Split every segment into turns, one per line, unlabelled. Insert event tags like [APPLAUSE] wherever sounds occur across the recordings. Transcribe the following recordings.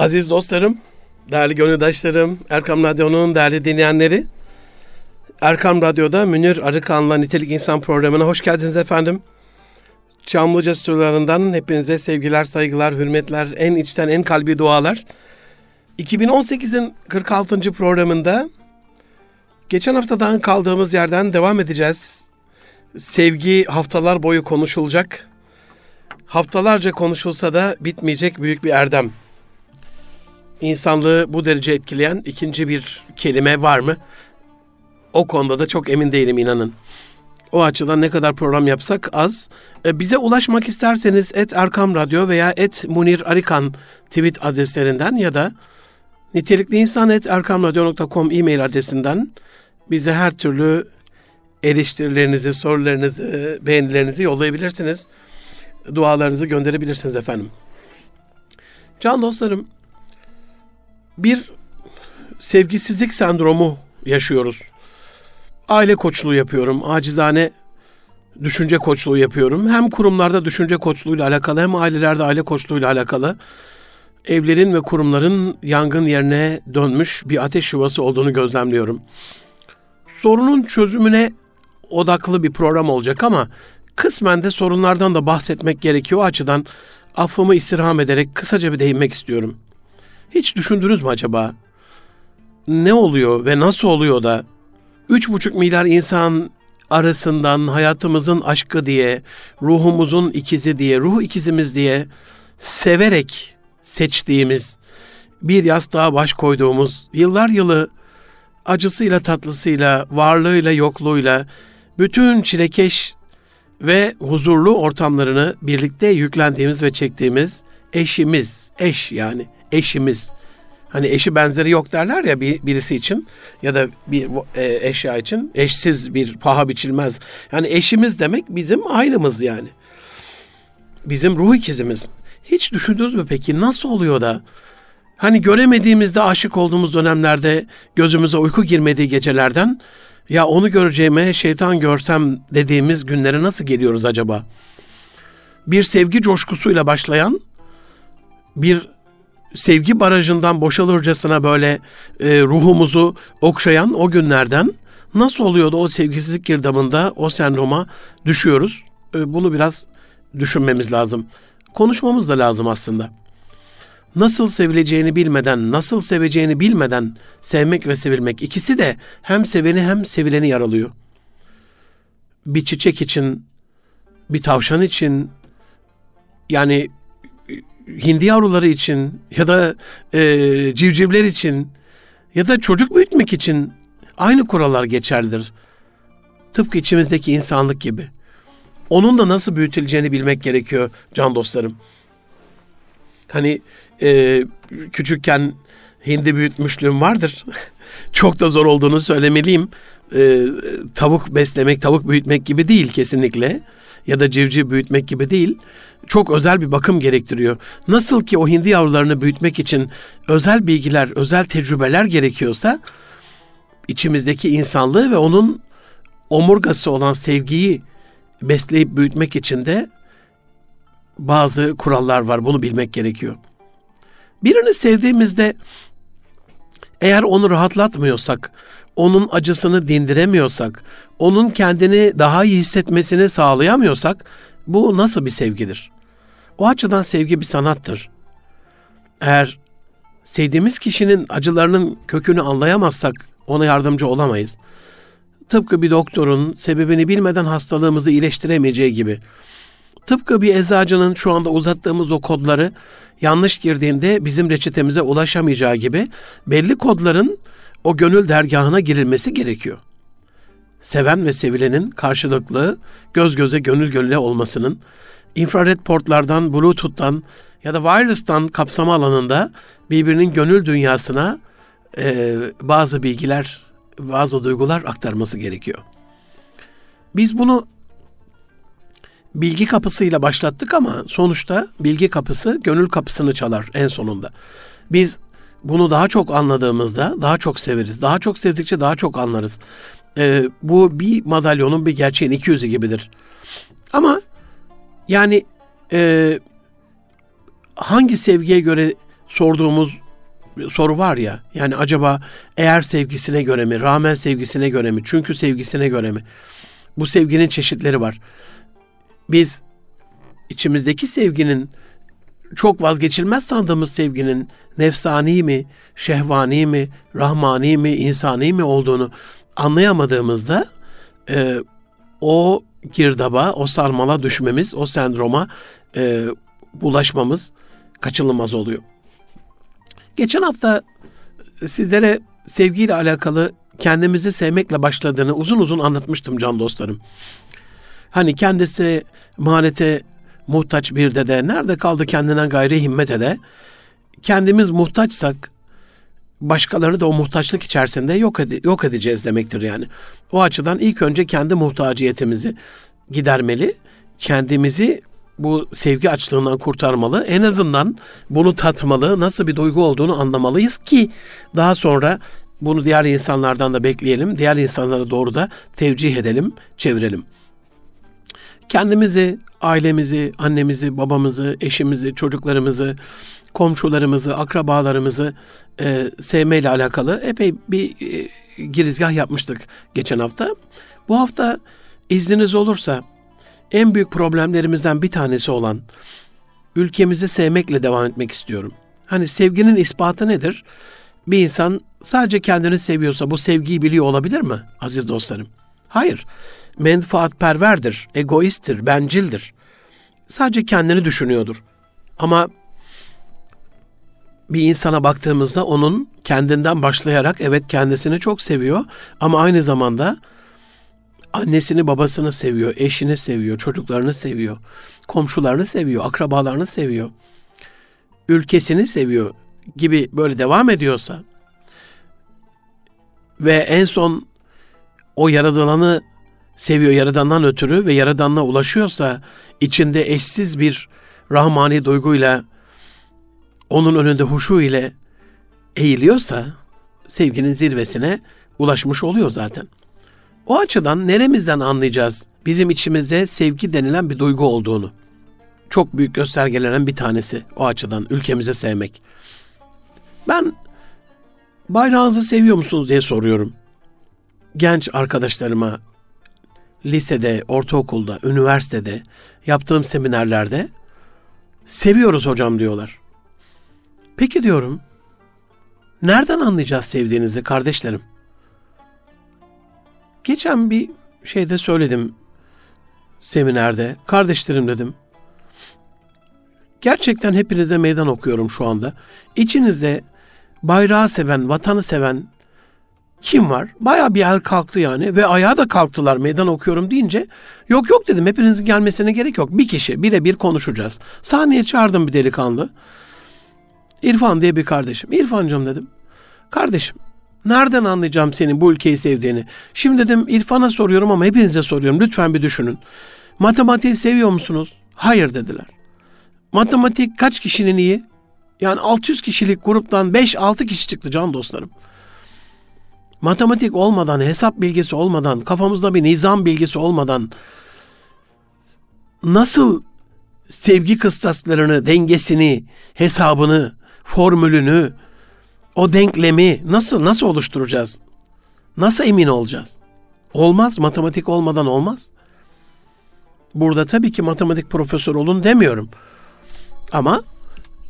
Aziz dostlarım, değerli gönüldaşlarım, Erkam Radyo'nun değerli dinleyenleri, Erkam Radyo'da Münir Arıkan'la Nitelik İnsan programına hoş geldiniz efendim. Çamlıca stüdyolarından hepinize sevgiler, saygılar, hürmetler, en içten en kalbi dualar. 2018'in 46. programında geçen haftadan kaldığımız yerden devam edeceğiz. Sevgi haftalar boyu konuşulacak. Haftalarca konuşulsa da bitmeyecek büyük bir erdem. İnsanlığı bu derece etkileyen ikinci bir kelime var mı? O konuda da çok emin değilim inanın. O açıdan ne kadar program yapsak az. E, bize ulaşmak isterseniz et Erkam Radyo veya et Munir Arikan tweet adreslerinden ya da nitelikli insan et erkamradyo.com e-mail adresinden bize her türlü eleştirilerinizi, sorularınızı, beğenilerinizi yollayabilirsiniz. Dualarınızı gönderebilirsiniz efendim. Can dostlarım, bir sevgisizlik sendromu yaşıyoruz. Aile koçluğu yapıyorum. Acizane düşünce koçluğu yapıyorum. Hem kurumlarda düşünce koçluğuyla alakalı hem ailelerde aile koçluğuyla alakalı. Evlerin ve kurumların yangın yerine dönmüş bir ateş yuvası olduğunu gözlemliyorum. Sorunun çözümüne odaklı bir program olacak ama kısmen de sorunlardan da bahsetmek gerekiyor. O açıdan affımı istirham ederek kısaca bir değinmek istiyorum. Hiç düşündünüz mü acaba? Ne oluyor ve nasıl oluyor da 3,5 milyar insan arasından hayatımızın aşkı diye, ruhumuzun ikizi diye, ruh ikizimiz diye severek seçtiğimiz, bir yastığa baş koyduğumuz, yıllar yılı acısıyla tatlısıyla, varlığıyla yokluğuyla, bütün çilekeş ve huzurlu ortamlarını birlikte yüklendiğimiz ve çektiğimiz eşimiz, eş yani eşimiz. Hani eşi benzeri yok derler ya bir, birisi için ya da bir e, eşya için eşsiz bir paha biçilmez. Yani eşimiz demek bizim aynımız yani. Bizim ruh ikizimiz. Hiç düşündünüz mü peki nasıl oluyor da hani göremediğimizde aşık olduğumuz dönemlerde gözümüze uyku girmediği gecelerden ya onu göreceğime şeytan görsem dediğimiz günlere nasıl geliyoruz acaba? Bir sevgi coşkusuyla başlayan bir sevgi barajından boşalırcasına böyle e, ruhumuzu okşayan o günlerden nasıl oluyordu o sevgisizlik girdabında o sendroma düşüyoruz? E, bunu biraz düşünmemiz lazım. Konuşmamız da lazım aslında. Nasıl sevileceğini bilmeden, nasıl seveceğini bilmeden sevmek ve sevilmek ikisi de hem seveni hem sevileni yaralıyor. Bir çiçek için, bir tavşan için yani hindi yavruları için ya da e, civcivler için ya da çocuk büyütmek için aynı kurallar geçerlidir. Tıpkı içimizdeki insanlık gibi. Onun da nasıl büyütüleceğini bilmek gerekiyor can dostlarım. Hani e, küçükken hindi büyütmüşlüğüm vardır. [LAUGHS] Çok da zor olduğunu söylemeliyim. E, tavuk beslemek, tavuk büyütmek gibi değil kesinlikle. Ya da civciv büyütmek gibi değil çok özel bir bakım gerektiriyor. Nasıl ki o hindi yavrularını büyütmek için özel bilgiler, özel tecrübeler gerekiyorsa içimizdeki insanlığı ve onun omurgası olan sevgiyi besleyip büyütmek için de bazı kurallar var. Bunu bilmek gerekiyor. Birini sevdiğimizde eğer onu rahatlatmıyorsak, onun acısını dindiremiyorsak, onun kendini daha iyi hissetmesini sağlayamıyorsak bu nasıl bir sevgidir? O açıdan sevgi bir sanattır. Eğer sevdiğimiz kişinin acılarının kökünü anlayamazsak ona yardımcı olamayız. Tıpkı bir doktorun sebebini bilmeden hastalığımızı iyileştiremeyeceği gibi. Tıpkı bir eczacının şu anda uzattığımız o kodları yanlış girdiğinde bizim reçetemize ulaşamayacağı gibi belli kodların o gönül dergahına girilmesi gerekiyor seven ve sevilenin karşılıklı göz göze gönül gönüle olmasının infrared portlardan, bluetooth'tan ya da wireless'tan kapsama alanında birbirinin gönül dünyasına e, bazı bilgiler, bazı duygular aktarması gerekiyor. Biz bunu bilgi kapısıyla başlattık ama sonuçta bilgi kapısı gönül kapısını çalar en sonunda. Biz bunu daha çok anladığımızda daha çok severiz. Daha çok sevdikçe daha çok anlarız e, bu bir madalyonun bir gerçeğin iki yüzü gibidir. Ama yani e, hangi sevgiye göre sorduğumuz soru var ya. Yani acaba eğer sevgisine göre mi, rağmen sevgisine göre mi, çünkü sevgisine göre mi? Bu sevginin çeşitleri var. Biz içimizdeki sevginin çok vazgeçilmez sandığımız sevginin nefsani mi, şehvani mi, rahmani mi, insani mi olduğunu anlayamadığımızda e, o girdaba, o sarmala düşmemiz, o sendroma e, bulaşmamız kaçınılmaz oluyor. Geçen hafta sizlere sevgiyle alakalı kendimizi sevmekle başladığını uzun uzun anlatmıştım can dostlarım. Hani kendisi manete muhtaç bir dede nerede kaldı kendinden gayri himmet ede. Kendimiz muhtaçsak başkaları da o muhtaçlık içerisinde yok, ede, yok edeceğiz demektir yani. O açıdan ilk önce kendi muhtaciyetimizi gidermeli. Kendimizi bu sevgi açlığından kurtarmalı. En azından bunu tatmalı, nasıl bir duygu olduğunu anlamalıyız ki daha sonra bunu diğer insanlardan da bekleyelim. Diğer insanlara doğru da tevcih edelim, çevirelim. Kendimizi, ailemizi, annemizi, babamızı, eşimizi, çocuklarımızı, komşularımızı, akrabalarımızı e, sevmeyle alakalı epey bir e, girizgah yapmıştık geçen hafta. Bu hafta izniniz olursa en büyük problemlerimizden bir tanesi olan ülkemizi sevmekle devam etmek istiyorum. Hani sevginin ispatı nedir? Bir insan sadece kendini seviyorsa bu sevgiyi biliyor olabilir mi aziz dostlarım? Hayır. Menfaatperverdir, egoisttir, bencildir. Sadece kendini düşünüyordur. Ama bir insana baktığımızda onun kendinden başlayarak evet kendisini çok seviyor ama aynı zamanda annesini babasını seviyor, eşini seviyor, çocuklarını seviyor, komşularını seviyor, akrabalarını seviyor, ülkesini seviyor gibi böyle devam ediyorsa ve en son o yaradılanı seviyor yaradandan ötürü ve yaradanına ulaşıyorsa içinde eşsiz bir rahmani duyguyla onun önünde huşu ile eğiliyorsa sevginin zirvesine ulaşmış oluyor zaten. O açıdan neremizden anlayacağız bizim içimizde sevgi denilen bir duygu olduğunu? Çok büyük göstergelenen bir tanesi o açıdan ülkemize sevmek. Ben bayrağınızı seviyor musunuz diye soruyorum. Genç arkadaşlarıma lisede, ortaokulda, üniversitede yaptığım seminerlerde seviyoruz hocam diyorlar. Peki diyorum. Nereden anlayacağız sevdiğinizi kardeşlerim? Geçen bir şeyde söyledim seminerde. Kardeşlerim dedim. Gerçekten hepinize meydan okuyorum şu anda. İçinizde bayrağı seven, vatanı seven kim var? Baya bir el kalktı yani ve ayağa da kalktılar meydan okuyorum deyince yok yok dedim hepinizin gelmesine gerek yok. Bir kişi birebir konuşacağız. Sahneye çağırdım bir delikanlı. İrfan diye bir kardeşim. İrfancığım dedim. Kardeşim nereden anlayacağım senin bu ülkeyi sevdiğini? Şimdi dedim İrfan'a soruyorum ama hepinize soruyorum. Lütfen bir düşünün. Matematiği seviyor musunuz? Hayır dediler. Matematik kaç kişinin iyi? Yani 600 kişilik gruptan 5-6 kişi çıktı can dostlarım. Matematik olmadan, hesap bilgisi olmadan, kafamızda bir nizam bilgisi olmadan nasıl sevgi kıstaslarını, dengesini, hesabını, formülünü, o denklemi nasıl nasıl oluşturacağız? Nasıl emin olacağız? Olmaz, matematik olmadan olmaz. Burada tabii ki matematik profesör olun demiyorum. Ama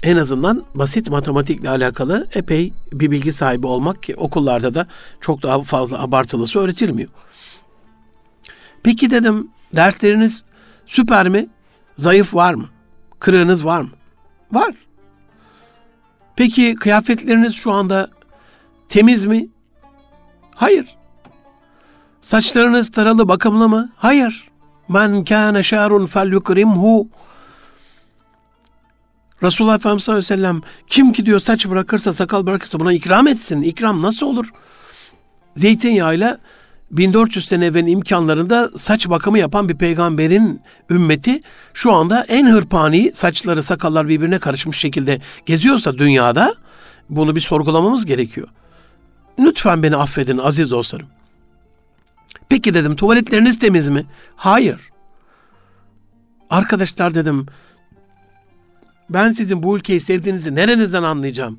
en azından basit matematikle alakalı epey bir bilgi sahibi olmak ki okullarda da çok daha fazla abartılısı öğretilmiyor. Peki dedim dersleriniz süper mi? Zayıf var mı? Kırığınız var mı? Var. Peki kıyafetleriniz şu anda temiz mi? Hayır. Saçlarınız taralı bakımlı mı? Hayır. Men kâne şârun fel yukrimhu. Resulullah Efendimiz sallallahu aleyhi ve sellem kim ki diyor saç bırakırsa sakal bırakırsa buna ikram etsin. İkram nasıl olur? Zeytinyağıyla 1400 sene evvelin imkanlarında saç bakımı yapan bir peygamberin ümmeti şu anda en hırpani saçları sakallar birbirine karışmış şekilde geziyorsa dünyada bunu bir sorgulamamız gerekiyor. Lütfen beni affedin aziz dostlarım. Peki dedim tuvaletleriniz temiz mi? Hayır. Arkadaşlar dedim Ben sizin bu ülkeyi sevdiğinizi nerenizden anlayacağım?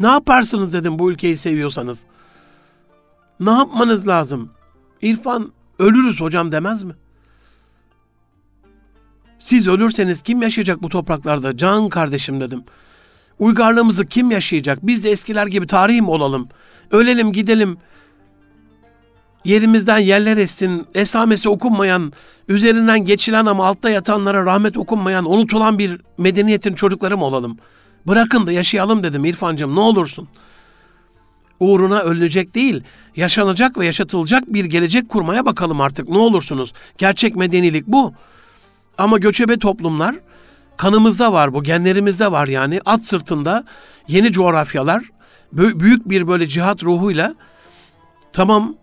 Ne yaparsınız dedim bu ülkeyi seviyorsanız. Ne yapmanız lazım? İrfan ölürüz hocam demez mi? Siz ölürseniz kim yaşayacak bu topraklarda? Can kardeşim dedim. Uygarlığımızı kim yaşayacak? Biz de eskiler gibi tarihim olalım. Ölelim gidelim. Yerimizden yerler essin. Esamesi okunmayan, üzerinden geçilen ama altta yatanlara rahmet okunmayan, unutulan bir medeniyetin çocukları mı olalım? Bırakın da yaşayalım dedim İrfancığım ne olursun. Uğruna ölecek değil, yaşanacak ve yaşatılacak bir gelecek kurmaya bakalım artık ne olursunuz. Gerçek medenilik bu. Ama göçebe toplumlar kanımızda var bu, genlerimizde var yani. At sırtında yeni coğrafyalar, büyük bir böyle cihat ruhuyla tamam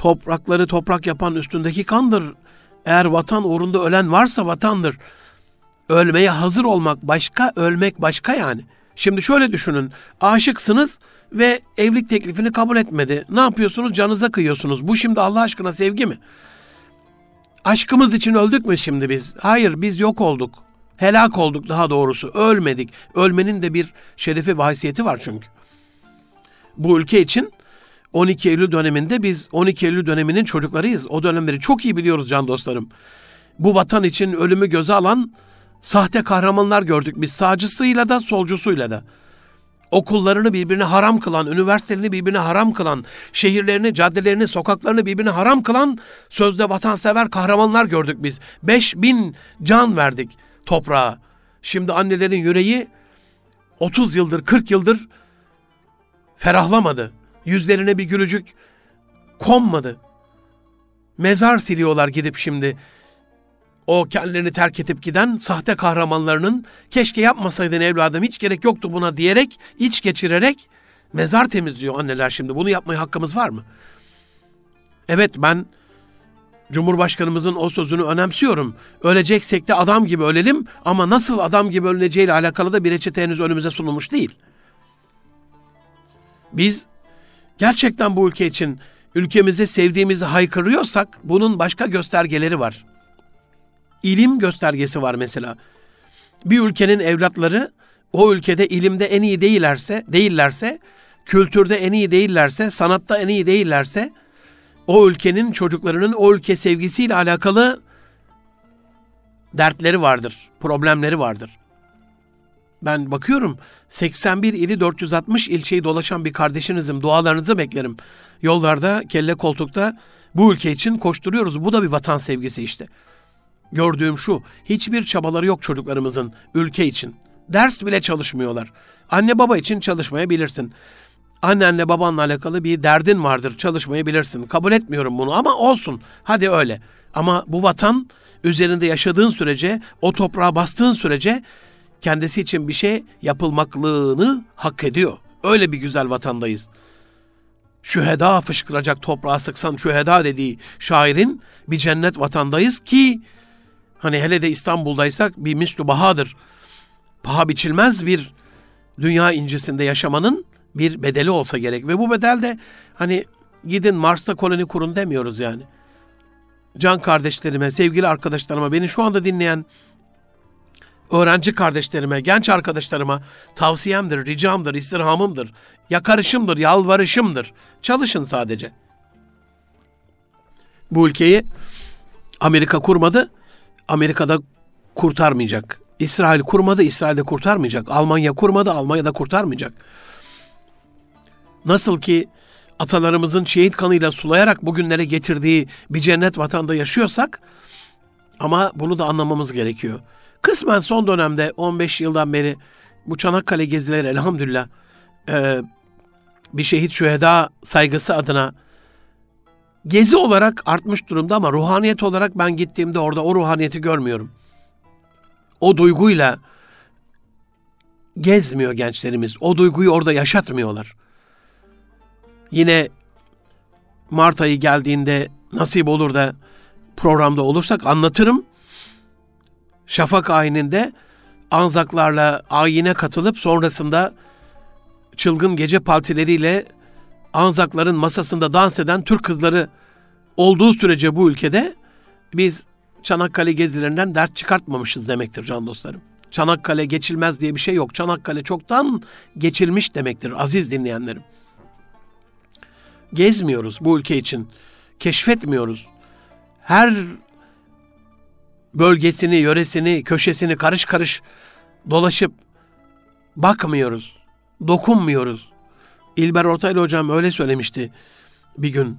toprakları toprak yapan üstündeki kandır. Eğer vatan uğrunda ölen varsa vatandır. Ölmeye hazır olmak başka, ölmek başka yani. Şimdi şöyle düşünün. Aşıksınız ve evlilik teklifini kabul etmedi. Ne yapıyorsunuz? Canınıza kıyıyorsunuz. Bu şimdi Allah aşkına sevgi mi? Aşkımız için öldük mü şimdi biz? Hayır biz yok olduk. Helak olduk daha doğrusu. Ölmedik. Ölmenin de bir şerefi ve haysiyeti var çünkü. Bu ülke için 12 Eylül döneminde biz 12 Eylül döneminin çocuklarıyız. O dönemleri çok iyi biliyoruz can dostlarım. Bu vatan için ölümü göze alan sahte kahramanlar gördük biz sağcısıyla da solcusuyla da. Okullarını birbirine haram kılan, üniversitelerini birbirine haram kılan, şehirlerini, caddelerini, sokaklarını birbirine haram kılan sözde vatansever kahramanlar gördük biz. 5000 can verdik toprağa. Şimdi annelerin yüreği 30 yıldır, 40 yıldır ferahlamadı. Yüzlerine bir gülücük konmadı. Mezar siliyorlar gidip şimdi. O kendilerini terk edip giden sahte kahramanlarının keşke yapmasaydın evladım hiç gerek yoktu buna diyerek, iç geçirerek mezar temizliyor anneler şimdi. Bunu yapmaya hakkımız var mı? Evet ben Cumhurbaşkanımızın o sözünü önemsiyorum. Öleceksek de adam gibi ölelim ama nasıl adam gibi ölüneceğiyle alakalı da bir reçete henüz önümüze sunulmuş değil. Biz gerçekten bu ülke için ülkemizi sevdiğimizi haykırıyorsak bunun başka göstergeleri var. İlim göstergesi var mesela. Bir ülkenin evlatları o ülkede ilimde en iyi değillerse, değillerse, kültürde en iyi değillerse, sanatta en iyi değillerse o ülkenin çocuklarının o ülke sevgisiyle alakalı dertleri vardır, problemleri vardır. Ben bakıyorum 81 ili 460 ilçeyi dolaşan bir kardeşinizim. Dualarınızı beklerim. Yollarda, kelle koltukta bu ülke için koşturuyoruz. Bu da bir vatan sevgisi işte. Gördüğüm şu, hiçbir çabaları yok çocuklarımızın ülke için. Ders bile çalışmıyorlar. Anne baba için çalışmayabilirsin. Annenle babanla alakalı bir derdin vardır, çalışmayabilirsin. Kabul etmiyorum bunu ama olsun. Hadi öyle. Ama bu vatan üzerinde yaşadığın sürece, o toprağa bastığın sürece kendisi için bir şey yapılmaklığını hak ediyor. Öyle bir güzel vatandayız. Şüheda fışkıracak toprağa sıksan şüheda dediği şairin bir cennet vatandayız ki hani hele de İstanbul'daysak bir mislü bahadır. Paha biçilmez bir dünya incisinde yaşamanın bir bedeli olsa gerek. Ve bu bedel de hani gidin Mars'ta koloni kurun demiyoruz yani. Can kardeşlerime, sevgili arkadaşlarıma, beni şu anda dinleyen öğrenci kardeşlerime, genç arkadaşlarıma tavsiyemdir, ricamdır, istirhamımdır, yakarışımdır, yalvarışımdır. Çalışın sadece. Bu ülkeyi Amerika kurmadı, Amerika'da kurtarmayacak. İsrail kurmadı, İsrail'de kurtarmayacak. Almanya kurmadı, Almanya'da kurtarmayacak. Nasıl ki atalarımızın şehit kanıyla sulayarak bugünlere getirdiği bir cennet vatanda yaşıyorsak ama bunu da anlamamız gerekiyor. Kısmen son dönemde 15 yıldan beri bu Çanakkale gezileri elhamdülillah e, bir şehit şüheda saygısı adına gezi olarak artmış durumda ama ruhaniyet olarak ben gittiğimde orada o ruhaniyeti görmüyorum. O duyguyla gezmiyor gençlerimiz. O duyguyu orada yaşatmıyorlar. Yine Mart ayı geldiğinde nasip olur da programda olursak anlatırım. Şafak ayininde Anzaklarla ayine katılıp sonrasında çılgın gece partileriyle Anzakların masasında dans eden Türk kızları olduğu sürece bu ülkede biz Çanakkale gezilerinden dert çıkartmamışız demektir can dostlarım. Çanakkale geçilmez diye bir şey yok. Çanakkale çoktan geçilmiş demektir aziz dinleyenlerim. Gezmiyoruz bu ülke için. Keşfetmiyoruz. Her bölgesini, yöresini, köşesini karış karış dolaşıp bakmıyoruz. Dokunmuyoruz. İlber Ortaylı hocam öyle söylemişti bir gün.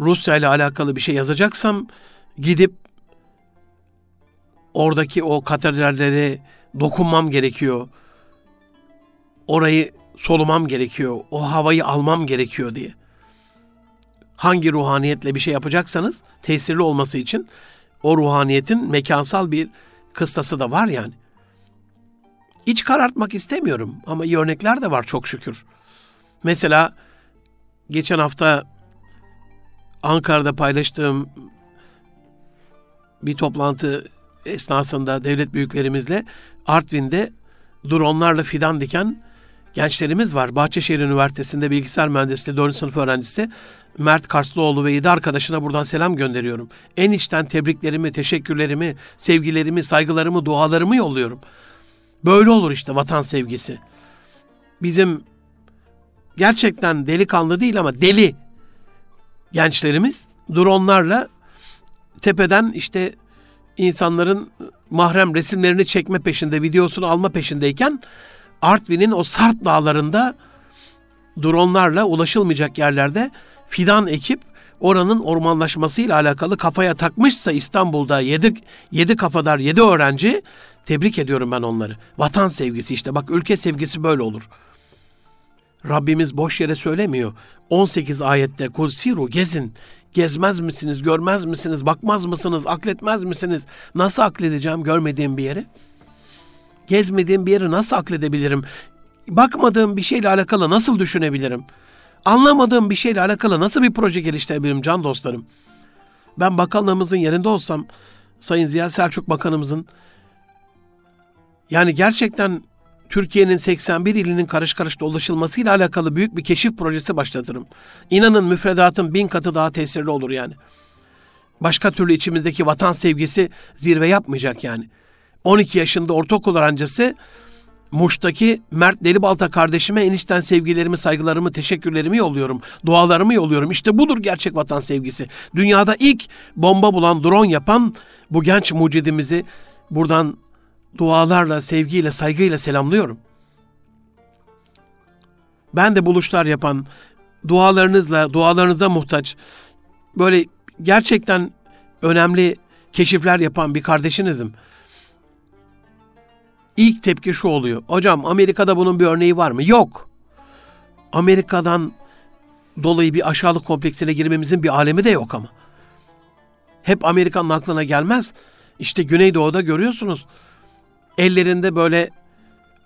Rusya ile alakalı bir şey yazacaksam gidip oradaki o katedrallere dokunmam gerekiyor. Orayı solumam gerekiyor. O havayı almam gerekiyor diye. Hangi ruhaniyetle bir şey yapacaksanız tesirli olması için o ruhaniyetin mekansal bir kıstası da var yani. İç karartmak istemiyorum ama iyi örnekler de var çok şükür. Mesela geçen hafta Ankara'da paylaştığım bir toplantı esnasında devlet büyüklerimizle Artvin'de dronlarla fidan diken gençlerimiz var. Bahçeşehir Üniversitesi'nde bilgisayar mühendisliği 4. sınıf öğrencisi Mert Karslıoğlu ve 7 arkadaşına buradan selam gönderiyorum. En içten tebriklerimi, teşekkürlerimi, sevgilerimi, saygılarımı, dualarımı yolluyorum. Böyle olur işte vatan sevgisi. Bizim gerçekten delikanlı değil ama deli gençlerimiz dronlarla tepeden işte insanların mahrem resimlerini çekme peşinde, videosunu alma peşindeyken Artvin'in o Sarp dağlarında dronlarla ulaşılmayacak yerlerde fidan ekip oranın ormanlaşmasıyla alakalı kafaya takmışsa İstanbul'da yedi, yedi kafadar yedi öğrenci tebrik ediyorum ben onları. Vatan sevgisi işte bak ülke sevgisi böyle olur. Rabbimiz boş yere söylemiyor. 18 ayette kul siru gezin. Gezmez misiniz, görmez misiniz, bakmaz mısınız, akletmez misiniz? Nasıl akledeceğim görmediğim bir yeri? Gezmediğim bir yeri nasıl akledebilirim? Bakmadığım bir şeyle alakalı nasıl düşünebilirim? Anlamadığım bir şeyle alakalı nasıl bir proje geliştirebilirim can dostlarım? Ben bakanlığımızın yerinde olsam, Sayın Ziya Selçuk Bakanımızın yani gerçekten Türkiye'nin 81 ilinin karış karış dolaşılmasıyla alakalı büyük bir keşif projesi başlatırım. İnanın müfredatın bin katı daha tesirli olur yani. Başka türlü içimizdeki vatan sevgisi zirve yapmayacak yani. 12 yaşında ortaokul öğrencisi Muş'taki Mert Delibalta kardeşime enişten sevgilerimi, saygılarımı, teşekkürlerimi yolluyorum. Dualarımı yolluyorum. İşte budur gerçek vatan sevgisi. Dünyada ilk bomba bulan, drone yapan bu genç mucidimizi buradan dualarla, sevgiyle, saygıyla selamlıyorum. Ben de buluşlar yapan, dualarınızla, dualarınıza muhtaç, böyle gerçekten önemli keşifler yapan bir kardeşinizim. İlk tepki şu oluyor. Hocam Amerika'da bunun bir örneği var mı? Yok. Amerika'dan dolayı bir aşağılık kompleksine girmemizin bir alemi de yok ama. Hep Amerika'nın aklına gelmez. İşte Güneydoğu'da görüyorsunuz ellerinde böyle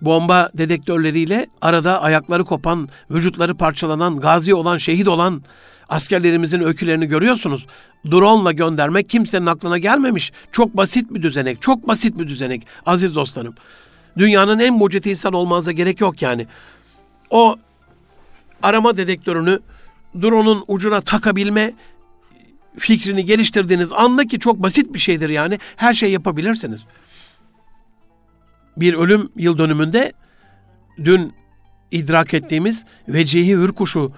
bomba dedektörleriyle arada ayakları kopan, vücutları parçalanan, gazi olan, şehit olan askerlerimizin öykülerini görüyorsunuz. Drone'la göndermek kimsenin aklına gelmemiş. Çok basit bir düzenek, çok basit bir düzenek aziz dostlarım. Dünyanın en mucit insan olmanıza gerek yok yani. O arama dedektörünü drone'un ucuna takabilme fikrini geliştirdiğiniz anda ki çok basit bir şeydir yani. Her şey yapabilirsiniz bir ölüm yıl dönümünde dün idrak ettiğimiz Vecihi Hürkuş'u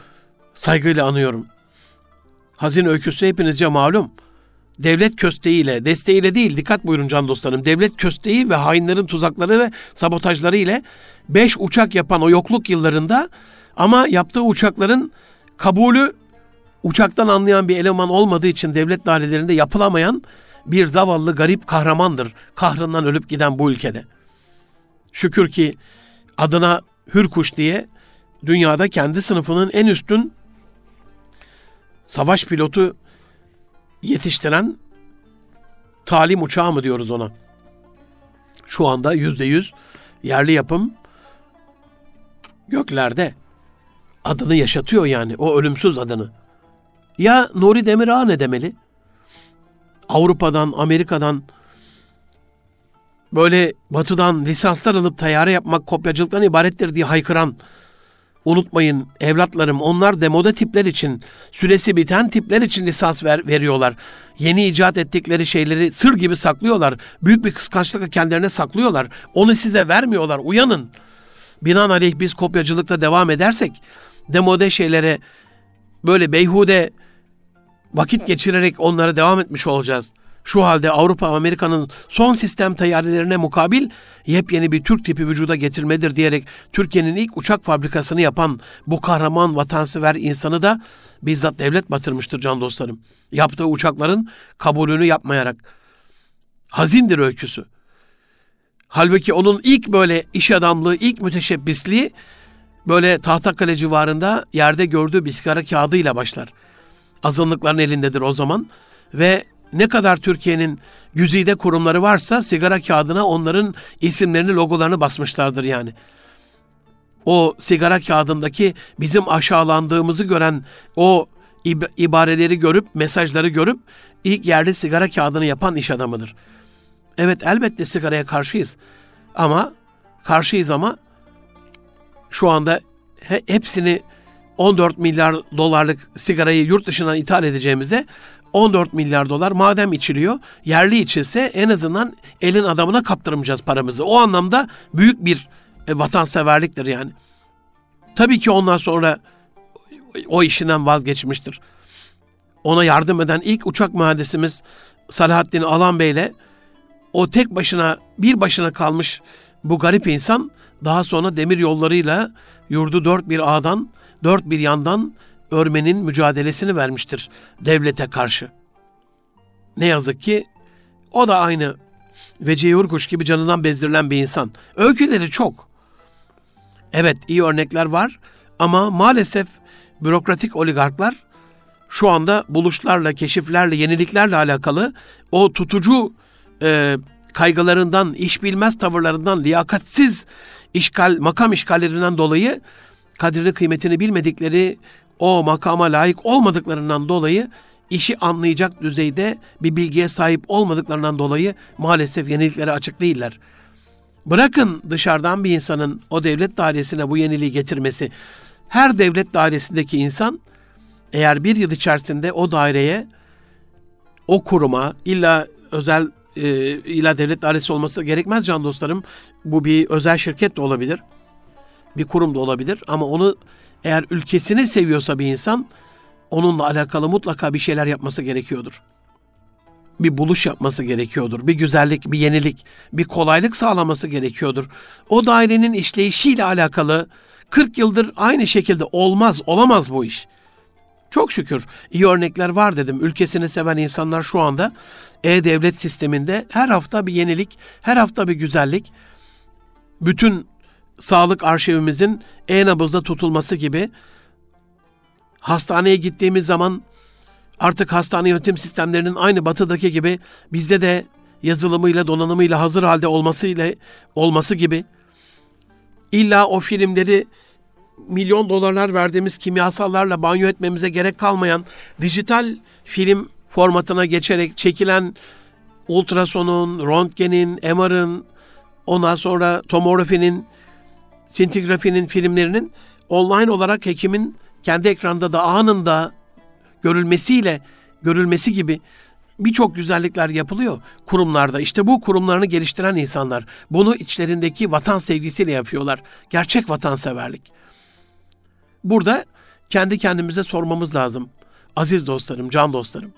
saygıyla anıyorum. Hazin öyküsü hepinizce malum. Devlet kösteğiyle, desteğiyle değil, dikkat buyurun can dostlarım. Devlet kösteği ve hainlerin tuzakları ve sabotajları ile beş uçak yapan o yokluk yıllarında ama yaptığı uçakların kabulü uçaktan anlayan bir eleman olmadığı için devlet dairelerinde yapılamayan bir zavallı garip kahramandır. Kahrından ölüp giden bu ülkede. Şükür ki adına Hürkuş diye dünyada kendi sınıfının en üstün savaş pilotu yetiştiren talim uçağı mı diyoruz ona. Şu anda yüzde yüz yerli yapım göklerde. Adını yaşatıyor yani o ölümsüz adını. Ya Nuri Demirağ ne demeli? Avrupa'dan, Amerika'dan böyle batıdan lisanslar alıp tayyare yapmak kopyacılıktan ibarettir diye haykıran unutmayın evlatlarım onlar demode tipler için, süresi biten tipler için lisans ver, veriyorlar. Yeni icat ettikleri şeyleri sır gibi saklıyorlar. Büyük bir kıskançlıkla kendilerine saklıyorlar. Onu size vermiyorlar. Uyanın. Binaenaleyh biz kopyacılıkta devam edersek demode şeylere böyle beyhude vakit geçirerek onlara devam etmiş olacağız. Şu halde Avrupa Amerika'nın son sistem tayyarelerine mukabil yepyeni bir Türk tipi vücuda getirmedir diyerek Türkiye'nin ilk uçak fabrikasını yapan bu kahraman vatansever insanı da bizzat devlet batırmıştır can dostlarım. Yaptığı uçakların kabulünü yapmayarak. Hazindir öyküsü. Halbuki onun ilk böyle iş adamlığı, ilk müteşebbisliği böyle Tahtakale civarında yerde gördüğü bir sigara kağıdıyla başlar. Azınlıkların elindedir o zaman ve ne kadar Türkiye'nin güzide kurumları varsa sigara kağıdına onların isimlerini, logolarını basmışlardır yani. O sigara kağıdındaki bizim aşağılandığımızı gören o ibareleri görüp, mesajları görüp ilk yerli sigara kağıdını yapan iş adamıdır. Evet elbette sigaraya karşıyız. Ama karşıyız ama şu anda he, hepsini 14 milyar dolarlık sigarayı yurt dışından ithal edeceğimize 14 milyar dolar madem içiliyor yerli içilse en azından elin adamına kaptırmayacağız paramızı. O anlamda büyük bir e, vatanseverliktir yani. Tabii ki ondan sonra o işinden vazgeçmiştir. Ona yardım eden ilk uçak mühendisimiz Salahattin Alan Bey ile o tek başına bir başına kalmış bu garip insan daha sonra demir yollarıyla yurdu dört bir ağdan, dört bir yandan örmenin mücadelesini vermiştir devlete karşı. Ne yazık ki o da aynı Vecihi Urkuş gibi canından bezdirilen bir insan. Öyküleri çok. Evet iyi örnekler var ama maalesef bürokratik oligarklar şu anda buluşlarla, keşiflerle, yeniliklerle alakalı o tutucu e, kaygılarından, iş bilmez tavırlarından, liyakatsiz işgal, makam işgallerinden dolayı kadrini kıymetini bilmedikleri, o makama layık olmadıklarından dolayı işi anlayacak düzeyde bir bilgiye sahip olmadıklarından dolayı maalesef yeniliklere açık değiller. Bırakın dışarıdan bir insanın o devlet dairesine bu yeniliği getirmesi. Her devlet dairesindeki insan eğer bir yıl içerisinde o daireye, o kuruma illa özel e, illa devlet dairesi olması gerekmez can dostlarım. Bu bir özel şirket de olabilir. Bir kurum da olabilir ama onu eğer ülkesini seviyorsa bir insan onunla alakalı mutlaka bir şeyler yapması gerekiyordur. Bir buluş yapması gerekiyordur. Bir güzellik, bir yenilik, bir kolaylık sağlaması gerekiyordur. O dairenin işleyişiyle alakalı 40 yıldır aynı şekilde olmaz, olamaz bu iş. Çok şükür iyi örnekler var dedim. Ülkesini seven insanlar şu anda e-devlet sisteminde her hafta bir yenilik, her hafta bir güzellik. Bütün sağlık arşivimizin e-nabızda tutulması gibi hastaneye gittiğimiz zaman artık hastane yönetim sistemlerinin aynı batıdaki gibi bizde de yazılımıyla donanımıyla hazır halde olması ile olması gibi illa o filmleri milyon dolarlar verdiğimiz kimyasallarla banyo etmemize gerek kalmayan dijital film formatına geçerek çekilen ultrasonun, röntgenin, MR'ın, ondan sonra tomografinin, sintigrafinin filmlerinin online olarak hekimin kendi ekranda da anında görülmesiyle görülmesi gibi birçok güzellikler yapılıyor kurumlarda. İşte bu kurumlarını geliştiren insanlar bunu içlerindeki vatan sevgisiyle yapıyorlar. Gerçek vatanseverlik. Burada kendi kendimize sormamız lazım. Aziz dostlarım, can dostlarım.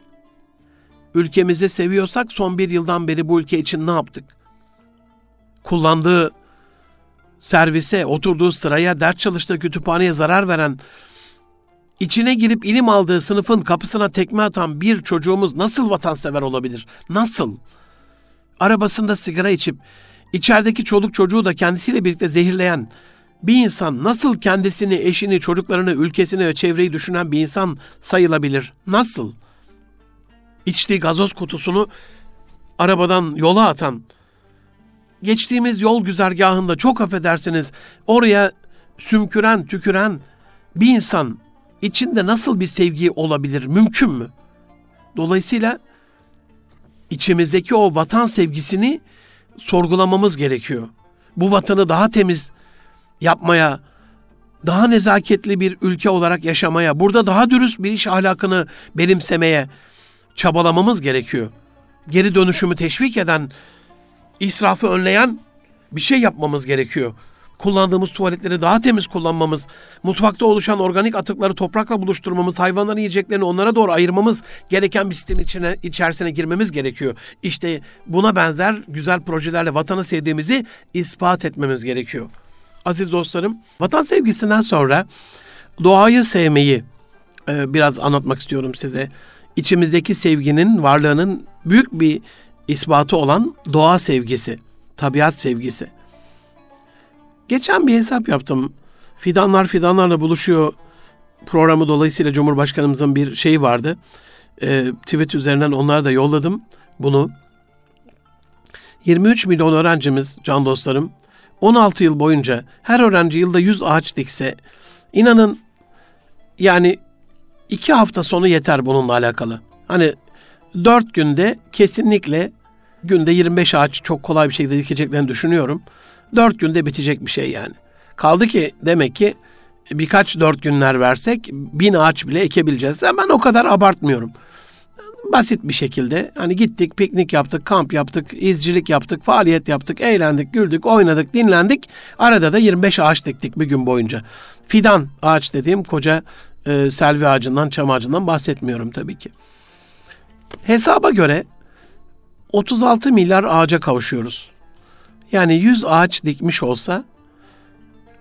Ülkemizi seviyorsak son bir yıldan beri bu ülke için ne yaptık? Kullandığı servise, oturduğu sıraya, ders çalıştığı kütüphaneye zarar veren, içine girip ilim aldığı sınıfın kapısına tekme atan bir çocuğumuz nasıl vatansever olabilir? Nasıl? Arabasında sigara içip, içerideki çoluk çocuğu da kendisiyle birlikte zehirleyen, bir insan nasıl kendisini, eşini, çocuklarını, ülkesini ve çevreyi düşünen bir insan sayılabilir? Nasıl? İçtiği gazoz kutusunu arabadan yola atan, geçtiğimiz yol güzergahında çok affedersiniz oraya sümküren, tüküren bir insan içinde nasıl bir sevgi olabilir? Mümkün mü? Dolayısıyla içimizdeki o vatan sevgisini sorgulamamız gerekiyor. Bu vatanı daha temiz yapmaya, daha nezaketli bir ülke olarak yaşamaya, burada daha dürüst bir iş ahlakını benimsemeye çabalamamız gerekiyor. Geri dönüşümü teşvik eden, israfı önleyen bir şey yapmamız gerekiyor. Kullandığımız tuvaletleri daha temiz kullanmamız, mutfakta oluşan organik atıkları toprakla buluşturmamız, hayvanların yiyeceklerini onlara doğru ayırmamız gereken bir sistemin içine, içerisine girmemiz gerekiyor. İşte buna benzer güzel projelerle vatanı sevdiğimizi ispat etmemiz gerekiyor. Aziz dostlarım, vatan sevgisinden sonra doğayı sevmeyi e, biraz anlatmak istiyorum size. İçimizdeki sevginin, varlığının büyük bir ispatı olan doğa sevgisi, tabiat sevgisi. Geçen bir hesap yaptım. Fidanlar fidanlarla buluşuyor programı dolayısıyla Cumhurbaşkanımızın bir şeyi vardı. Ee, tweet üzerinden onlara da yolladım bunu. 23 milyon öğrencimiz, can dostlarım, 16 yıl boyunca her öğrenci yılda 100 ağaç dikse, inanın yani iki hafta sonu yeter bununla alakalı. Hani dört günde kesinlikle günde 25 ağaç çok kolay bir şekilde dikeceklerini düşünüyorum. Dört günde bitecek bir şey yani. Kaldı ki demek ki birkaç dört günler versek bin ağaç bile ekebileceğiz. Ben o kadar abartmıyorum. Basit bir şekilde hani gittik, piknik yaptık, kamp yaptık, izcilik yaptık, faaliyet yaptık, eğlendik, güldük, oynadık, dinlendik. Arada da 25 ağaç diktik bir gün boyunca. Fidan ağaç dediğim koca e, selvi ağacından, çam ağacından bahsetmiyorum tabii ki. Hesaba göre 36 milyar ağaca kavuşuyoruz. Yani 100 ağaç dikmiş olsa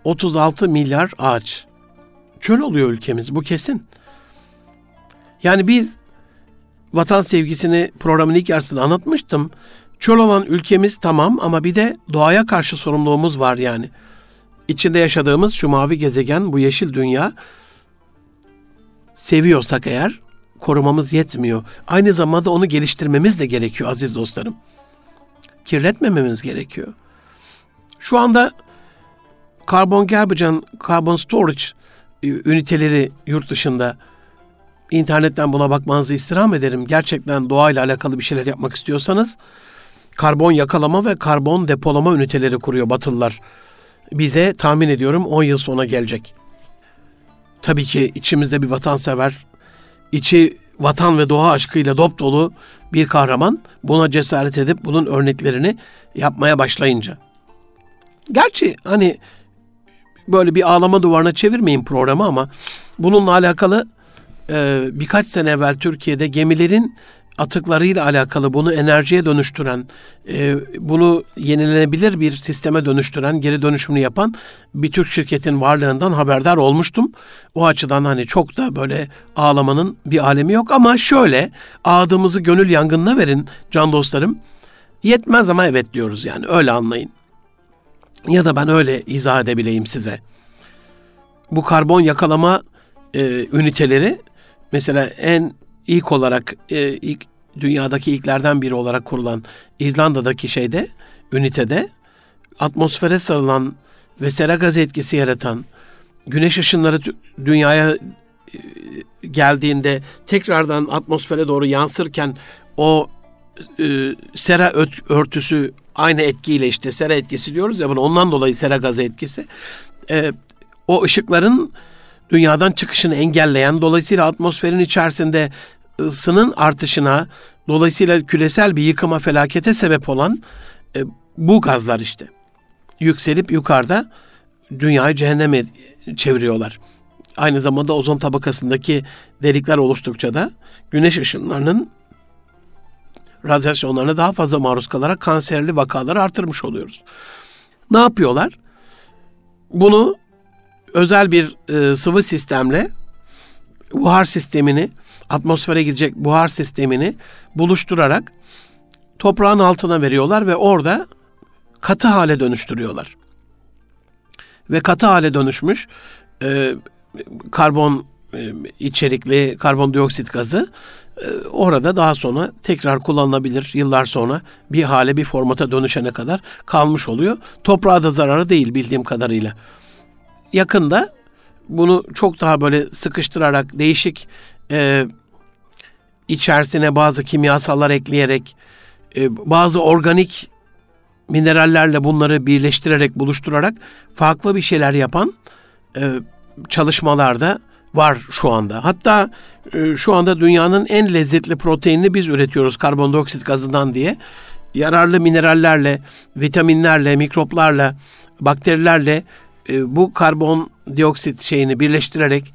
36 milyar ağaç. Çöl oluyor ülkemiz bu kesin. Yani biz vatan sevgisini programın ilk yarısında anlatmıştım. Çöl olan ülkemiz tamam ama bir de doğaya karşı sorumluluğumuz var yani. İçinde yaşadığımız şu mavi gezegen, bu yeşil dünya seviyorsak eğer korumamız yetmiyor. Aynı zamanda onu geliştirmemiz de gerekiyor aziz dostlarım kirletmememiz gerekiyor. Şu anda karbon gerbican, karbon storage e, üniteleri yurt dışında internetten buna bakmanızı istirham ederim. Gerçekten doğayla alakalı bir şeyler yapmak istiyorsanız karbon yakalama ve karbon depolama üniteleri kuruyor Batılılar. Bize tahmin ediyorum 10 yıl sonra gelecek. Tabii ki içimizde bir vatansever, içi vatan ve doğa aşkıyla dop dolu bir kahraman buna cesaret edip bunun örneklerini yapmaya başlayınca. Gerçi hani böyle bir ağlama duvarına çevirmeyin programı ama bununla alakalı birkaç sene evvel Türkiye'de gemilerin atıklarıyla alakalı bunu enerjiye dönüştüren, e, bunu yenilenebilir bir sisteme dönüştüren, geri dönüşümünü yapan bir Türk şirketin varlığından haberdar olmuştum. O açıdan hani çok da böyle ağlamanın bir alemi yok ama şöyle ağladığımızı gönül yangınına verin can dostlarım. Yetmez ama evet diyoruz yani öyle anlayın. Ya da ben öyle izah edebileyim size. Bu karbon yakalama e, üniteleri mesela en ilk olarak e, ilk dünyadaki ilklerden biri olarak kurulan İzlanda'daki şeyde ünitede atmosfere sarılan ve sera gazı etkisi yaratan güneş ışınları dünyaya e, geldiğinde tekrardan atmosfere doğru yansırken o e, sera örtüsü aynı etkiyle işte sera etkisi diyoruz ya bunu ondan dolayı sera gazı etkisi. E, o ışıkların dünyadan çıkışını engelleyen dolayısıyla atmosferin içerisinde ısının artışına, dolayısıyla küresel bir yıkıma, felakete sebep olan e, bu gazlar işte. Yükselip yukarıda dünyayı cehenneme çeviriyorlar. Aynı zamanda ozon tabakasındaki delikler oluştukça da güneş ışınlarının radyasyonlarına daha fazla maruz kalarak kanserli vakaları artırmış oluyoruz. Ne yapıyorlar? Bunu özel bir e, sıvı sistemle buhar sistemini atmosfere gidecek buhar sistemini buluşturarak toprağın altına veriyorlar ve orada katı hale dönüştürüyorlar. Ve katı hale dönüşmüş e, karbon e, içerikli karbondioksit gazı e, orada daha sonra tekrar kullanılabilir yıllar sonra bir hale bir formata dönüşene kadar kalmış oluyor. Toprağa da zararı değil bildiğim kadarıyla. Yakında bunu çok daha böyle sıkıştırarak değişik e, içerisine bazı kimyasallar ekleyerek e, bazı organik minerallerle bunları birleştirerek buluşturarak farklı bir şeyler yapan e, çalışmalarda var şu anda. Hatta e, şu anda dünyanın en lezzetli proteinini biz üretiyoruz karbondioksit gazından diye. Yararlı minerallerle, vitaminlerle, mikroplarla, bakterilerle e, bu karbondioksit şeyini birleştirerek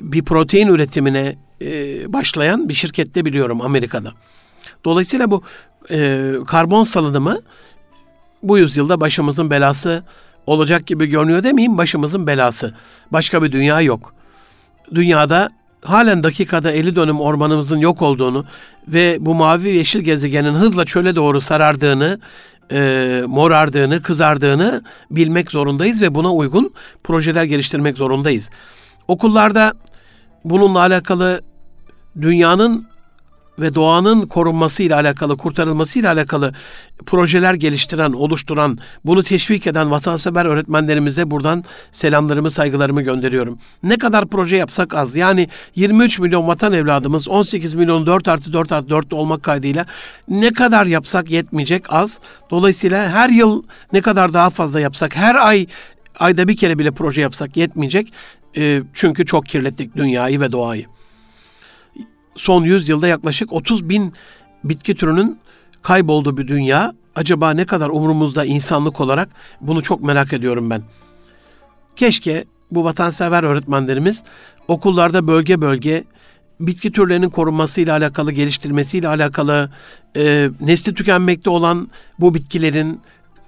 bir protein üretimine e, başlayan bir şirkette biliyorum Amerika'da. Dolayısıyla bu e, karbon salınımı bu yüzyılda başımızın belası olacak gibi görünüyor demeyeyim başımızın belası. Başka bir dünya yok. Dünyada halen dakikada 50 dönüm ormanımızın yok olduğunu ve bu mavi yeşil gezegenin hızla çöle doğru sarardığını, e, morardığını, kızardığını bilmek zorundayız ve buna uygun projeler geliştirmek zorundayız. Okullarda bununla alakalı dünyanın ve doğanın korunmasıyla alakalı, kurtarılmasıyla alakalı projeler geliştiren, oluşturan, bunu teşvik eden vatansever öğretmenlerimize buradan selamlarımı, saygılarımı gönderiyorum. Ne kadar proje yapsak az. Yani 23 milyon vatan evladımız 18 milyon 4 artı 4 artı 4 olmak kaydıyla ne kadar yapsak yetmeyecek az. Dolayısıyla her yıl ne kadar daha fazla yapsak, her ay ayda bir kere bile proje yapsak yetmeyecek. E, çünkü çok kirlettik dünyayı ve doğayı son 100 yılda yaklaşık 30 bin bitki türünün kaybolduğu bir dünya. Acaba ne kadar umurumuzda insanlık olarak bunu çok merak ediyorum ben. Keşke bu vatansever öğretmenlerimiz okullarda bölge bölge bitki türlerinin korunmasıyla alakalı, geliştirmesiyle alakalı, e, nesli tükenmekte olan bu bitkilerin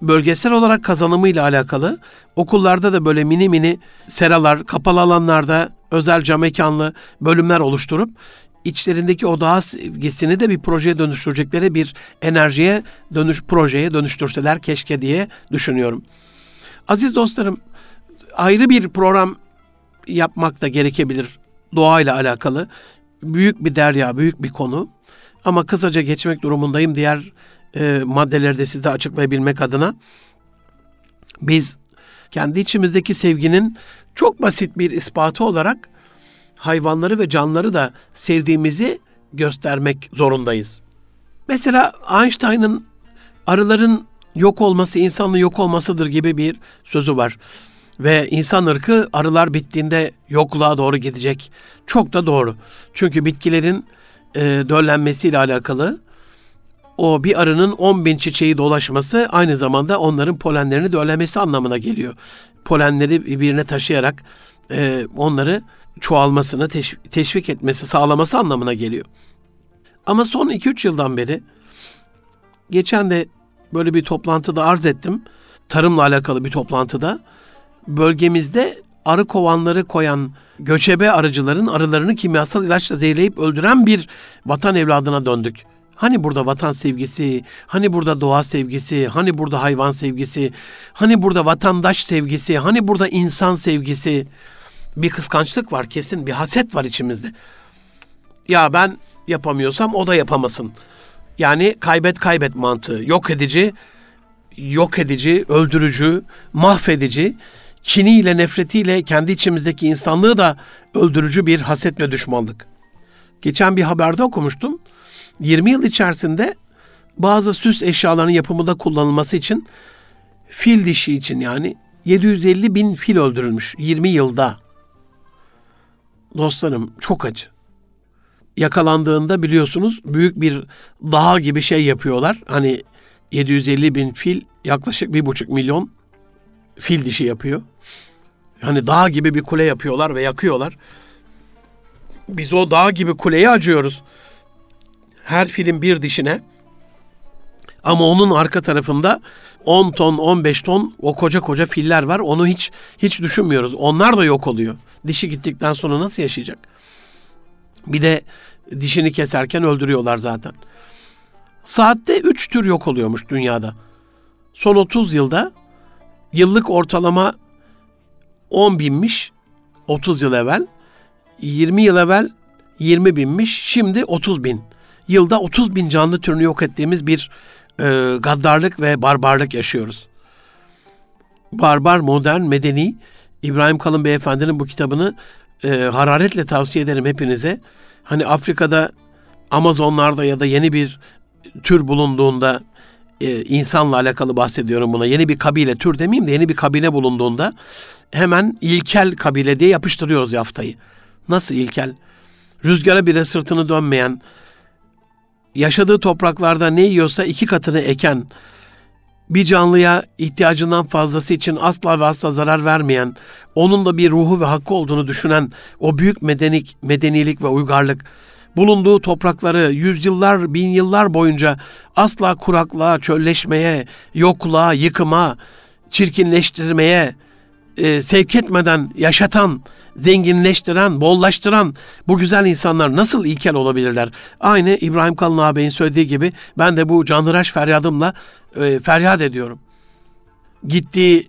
bölgesel olarak kazanımıyla alakalı okullarda da böyle mini mini seralar, kapalı alanlarda özel cam mekanlı bölümler oluşturup içlerindeki o doğa sevgisini de bir projeye dönüştürecekleri bir enerjiye dönüş projeye dönüştürseler keşke diye düşünüyorum. Aziz dostlarım, ayrı bir program yapmak da gerekebilir doğayla alakalı. Büyük bir derya, büyük bir konu. Ama kısaca geçmek durumundayım diğer e, maddeleri de size açıklayabilmek adına. Biz kendi içimizdeki sevginin çok basit bir ispatı olarak hayvanları ve canlıları da sevdiğimizi göstermek zorundayız. Mesela Einstein'ın arıların yok olması insanlığın yok olmasıdır gibi bir sözü var. Ve insan ırkı arılar bittiğinde yokluğa doğru gidecek. Çok da doğru. Çünkü bitkilerin e, döllenmesiyle alakalı o bir arının 10 bin çiçeği dolaşması aynı zamanda onların polenlerini döllemesi anlamına geliyor. Polenleri birbirine taşıyarak e, onları çoğalmasını teşvik etmesi, sağlaması anlamına geliyor. Ama son 2-3 yıldan beri geçen de böyle bir toplantıda arz ettim. Tarımla alakalı bir toplantıda bölgemizde arı kovanları koyan göçebe arıcıların arılarını kimyasal ilaçla zehirleyip öldüren bir vatan evladına döndük. Hani burada vatan sevgisi, hani burada doğa sevgisi, hani burada hayvan sevgisi, hani burada vatandaş sevgisi, hani burada insan sevgisi bir kıskançlık var kesin, bir haset var içimizde. Ya ben yapamıyorsam o da yapamasın. Yani kaybet kaybet mantığı. Yok edici, yok edici, öldürücü, mahvedici, kiniyle, nefretiyle kendi içimizdeki insanlığı da öldürücü bir haset ve düşmanlık. Geçen bir haberde okumuştum. 20 yıl içerisinde bazı süs eşyalarının yapımında kullanılması için fil dişi için yani 750 bin fil öldürülmüş 20 yılda dostlarım çok acı. Yakalandığında biliyorsunuz büyük bir dağ gibi şey yapıyorlar. Hani 750 bin fil yaklaşık bir buçuk milyon fil dişi yapıyor. Hani dağ gibi bir kule yapıyorlar ve yakıyorlar. Biz o dağ gibi kuleyi acıyoruz. Her filin bir dişine. Ama onun arka tarafında 10 ton, 15 ton o koca koca filler var. Onu hiç hiç düşünmüyoruz. Onlar da yok oluyor. Dişi gittikten sonra nasıl yaşayacak? Bir de dişini keserken öldürüyorlar zaten. Saatte 3 tür yok oluyormuş dünyada. Son 30 yılda yıllık ortalama 10 binmiş 30 yıl evvel. 20 yıl evvel 20 binmiş. Şimdi 30 bin. Yılda 30 bin canlı türünü yok ettiğimiz bir e, gaddarlık ve barbarlık yaşıyoruz. Barbar, modern, medeni İbrahim Kalın Beyefendi'nin bu kitabını e, hararetle tavsiye ederim hepinize. Hani Afrika'da Amazonlarda ya da yeni bir tür bulunduğunda e, insanla alakalı bahsediyorum buna. Yeni bir kabile, tür demeyeyim de yeni bir kabile bulunduğunda hemen ilkel kabile diye yapıştırıyoruz yaftayı. Nasıl ilkel? Rüzgara bile sırtını dönmeyen, yaşadığı topraklarda ne yiyorsa iki katını eken, bir canlıya ihtiyacından fazlası için asla ve asla zarar vermeyen, onun da bir ruhu ve hakkı olduğunu düşünen o büyük medenik, medenilik ve uygarlık, bulunduğu toprakları yüzyıllar, bin yıllar boyunca asla kuraklığa, çölleşmeye, yokluğa, yıkıma, çirkinleştirmeye e, sevk etmeden yaşatan, zenginleştiren, bollaştıran bu güzel insanlar nasıl ilkel olabilirler? Aynı İbrahim Kalın ağabeyin söylediği gibi ben de bu canhıraş feryadımla e, feryat ediyorum. Gittiği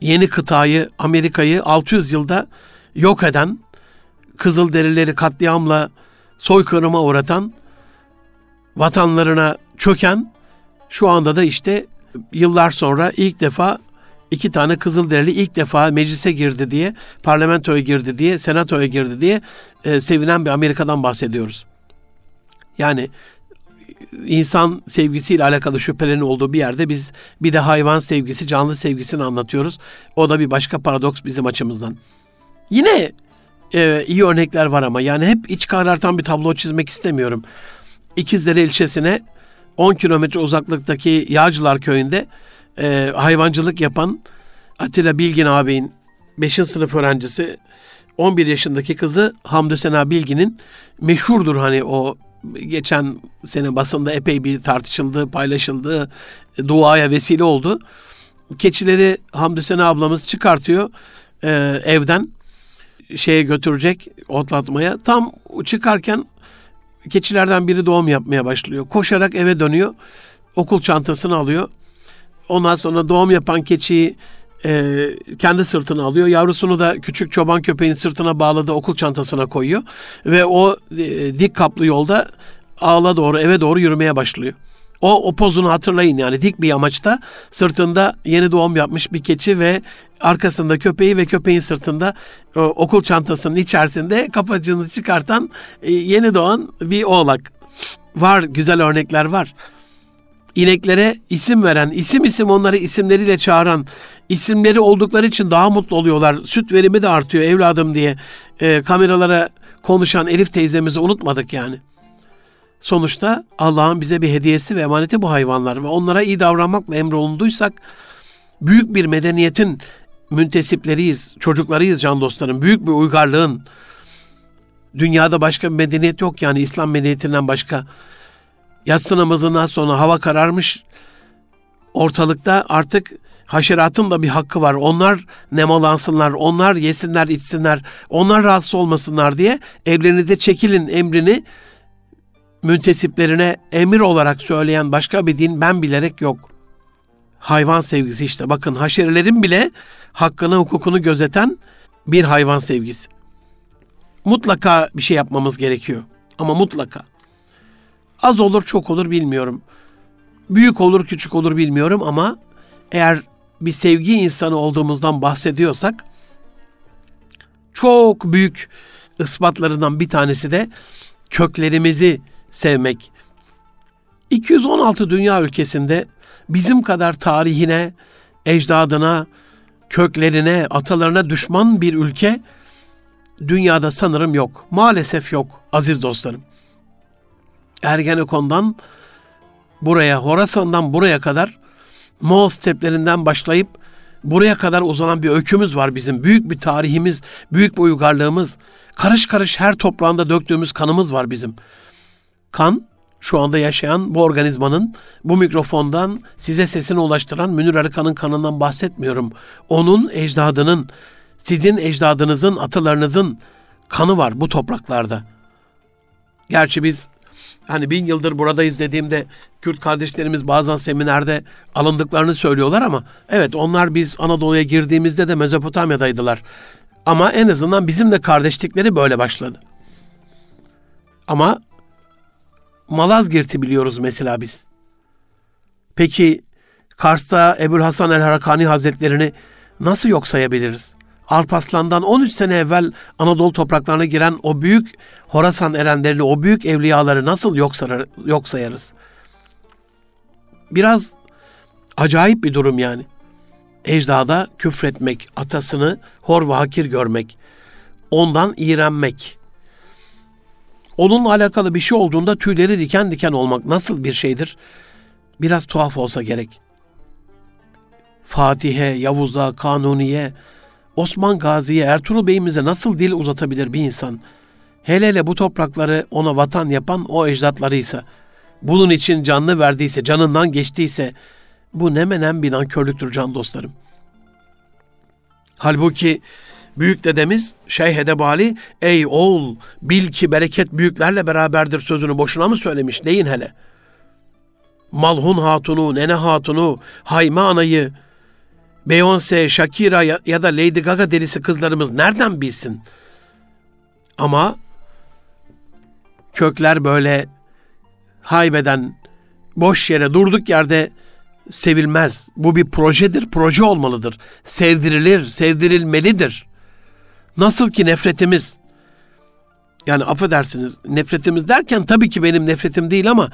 yeni kıtayı, Amerika'yı 600 yılda yok eden, Kızılderilileri katliamla soykırıma uğratan, vatanlarına çöken, şu anda da işte yıllar sonra ilk defa iki tane Kızılderili ilk defa meclise girdi diye, parlamentoya girdi diye, senatoya girdi diye e, sevinen bir Amerika'dan bahsediyoruz. Yani insan sevgisiyle alakalı şüphelerin olduğu bir yerde biz bir de hayvan sevgisi, canlı sevgisini anlatıyoruz. O da bir başka paradoks bizim açımızdan. Yine e, iyi örnekler var ama yani hep iç karartan bir tablo çizmek istemiyorum. İkizdere ilçesine 10 kilometre uzaklıktaki Yağcılar köyünde e, hayvancılık yapan Atilla Bilgin ağabeyin 5. sınıf öğrencisi 11 yaşındaki kızı Hamdü Sena Bilgin'in meşhurdur hani o geçen sene basında epey bir tartışıldı, paylaşıldı, duaya vesile oldu. Keçileri Hamdü Sena ablamız çıkartıyor e, evden şeye götürecek otlatmaya. Tam çıkarken keçilerden biri doğum yapmaya başlıyor. Koşarak eve dönüyor. Okul çantasını alıyor. Ondan sonra doğum yapan keçiyi e, kendi sırtına alıyor. Yavrusunu da küçük çoban köpeğinin sırtına bağladığı okul çantasına koyuyor. Ve o e, dik kaplı yolda ağla doğru eve doğru yürümeye başlıyor. O, o pozunu hatırlayın yani dik bir amaçta sırtında yeni doğum yapmış bir keçi ve arkasında köpeği ve köpeğin sırtında e, okul çantasının içerisinde kapacığını çıkartan e, yeni doğan bir oğlak. Var güzel örnekler var ineklere isim veren, isim isim onları isimleriyle çağıran, isimleri oldukları için daha mutlu oluyorlar. Süt verimi de artıyor evladım diye e, kameralara konuşan Elif teyzemizi unutmadık yani. Sonuçta Allah'ın bize bir hediyesi ve emaneti bu hayvanlar ve onlara iyi davranmakla emrolunduysak büyük bir medeniyetin müntesipleriyiz, çocuklarıyız can dostlarım. Büyük bir uygarlığın dünyada başka bir medeniyet yok yani İslam medeniyetinden başka. Yatsı namazından sonra hava kararmış. Ortalıkta artık haşeratın da bir hakkı var. Onlar nemalansınlar, onlar yesinler, içsinler, onlar rahatsız olmasınlar diye evlerinize çekilin emrini müntesiplerine emir olarak söyleyen başka bir din ben bilerek yok. Hayvan sevgisi işte bakın haşerelerin bile hakkını hukukunu gözeten bir hayvan sevgisi. Mutlaka bir şey yapmamız gerekiyor ama mutlaka. Az olur çok olur bilmiyorum. Büyük olur küçük olur bilmiyorum ama eğer bir sevgi insanı olduğumuzdan bahsediyorsak çok büyük ispatlarından bir tanesi de köklerimizi sevmek. 216 dünya ülkesinde bizim kadar tarihine, ecdadına, köklerine, atalarına düşman bir ülke dünyada sanırım yok. Maalesef yok aziz dostlarım. Ergenekon'dan buraya, Horasan'dan buraya kadar Moğol steplerinden başlayıp buraya kadar uzanan bir öykümüz var bizim. Büyük bir tarihimiz, büyük bir uygarlığımız. Karış karış her toprağında döktüğümüz kanımız var bizim. Kan şu anda yaşayan bu organizmanın bu mikrofondan size sesini ulaştıran Münir Arıkan'ın kanından bahsetmiyorum. Onun ecdadının, sizin ecdadınızın, atalarınızın kanı var bu topraklarda. Gerçi biz hani bin yıldır buradayız dediğimde Kürt kardeşlerimiz bazen seminerde alındıklarını söylüyorlar ama evet onlar biz Anadolu'ya girdiğimizde de Mezopotamya'daydılar. Ama en azından bizimle kardeşlikleri böyle başladı. Ama Malazgirt'i biliyoruz mesela biz. Peki Kars'ta Ebul Hasan el Harakani Hazretlerini nasıl yok sayabiliriz? Alpaslan'dan 13 sene evvel Anadolu topraklarına giren o büyük Horasan erenlerini, o büyük evliyaları nasıl yok, sarar, yok sayarız? biraz acayip bir durum yani. Ecdada küfretmek, atasını hor ve hakir görmek, ondan iğrenmek. Onunla alakalı bir şey olduğunda tüyleri diken diken olmak nasıl bir şeydir? Biraz tuhaf olsa gerek. Fatih'e, Yavuz'a, Kanuni'ye, Osman Gazi'ye, Ertuğrul Bey'imize nasıl dil uzatabilir bir insan? Hele hele bu toprakları ona vatan yapan o ecdatlarıysa, bunun için canını verdiyse, canından geçtiyse, bu ne menen bir nankörlüktür can dostlarım. Halbuki büyük dedemiz Şeyh Edebali, ey oğul bil ki bereket büyüklerle beraberdir sözünü boşuna mı söylemiş? Neyin hele? Malhun Hatunu, Nene Hatunu, Hayme Ana'yı, Beyoncé, Shakira ya, ya da Lady Gaga delisi kızlarımız nereden bilsin? Ama kökler böyle haybeden, boş yere durduk yerde sevilmez. Bu bir projedir, proje olmalıdır. Sevdirilir, sevdirilmelidir. Nasıl ki nefretimiz, yani affedersiniz nefretimiz derken tabii ki benim nefretim değil ama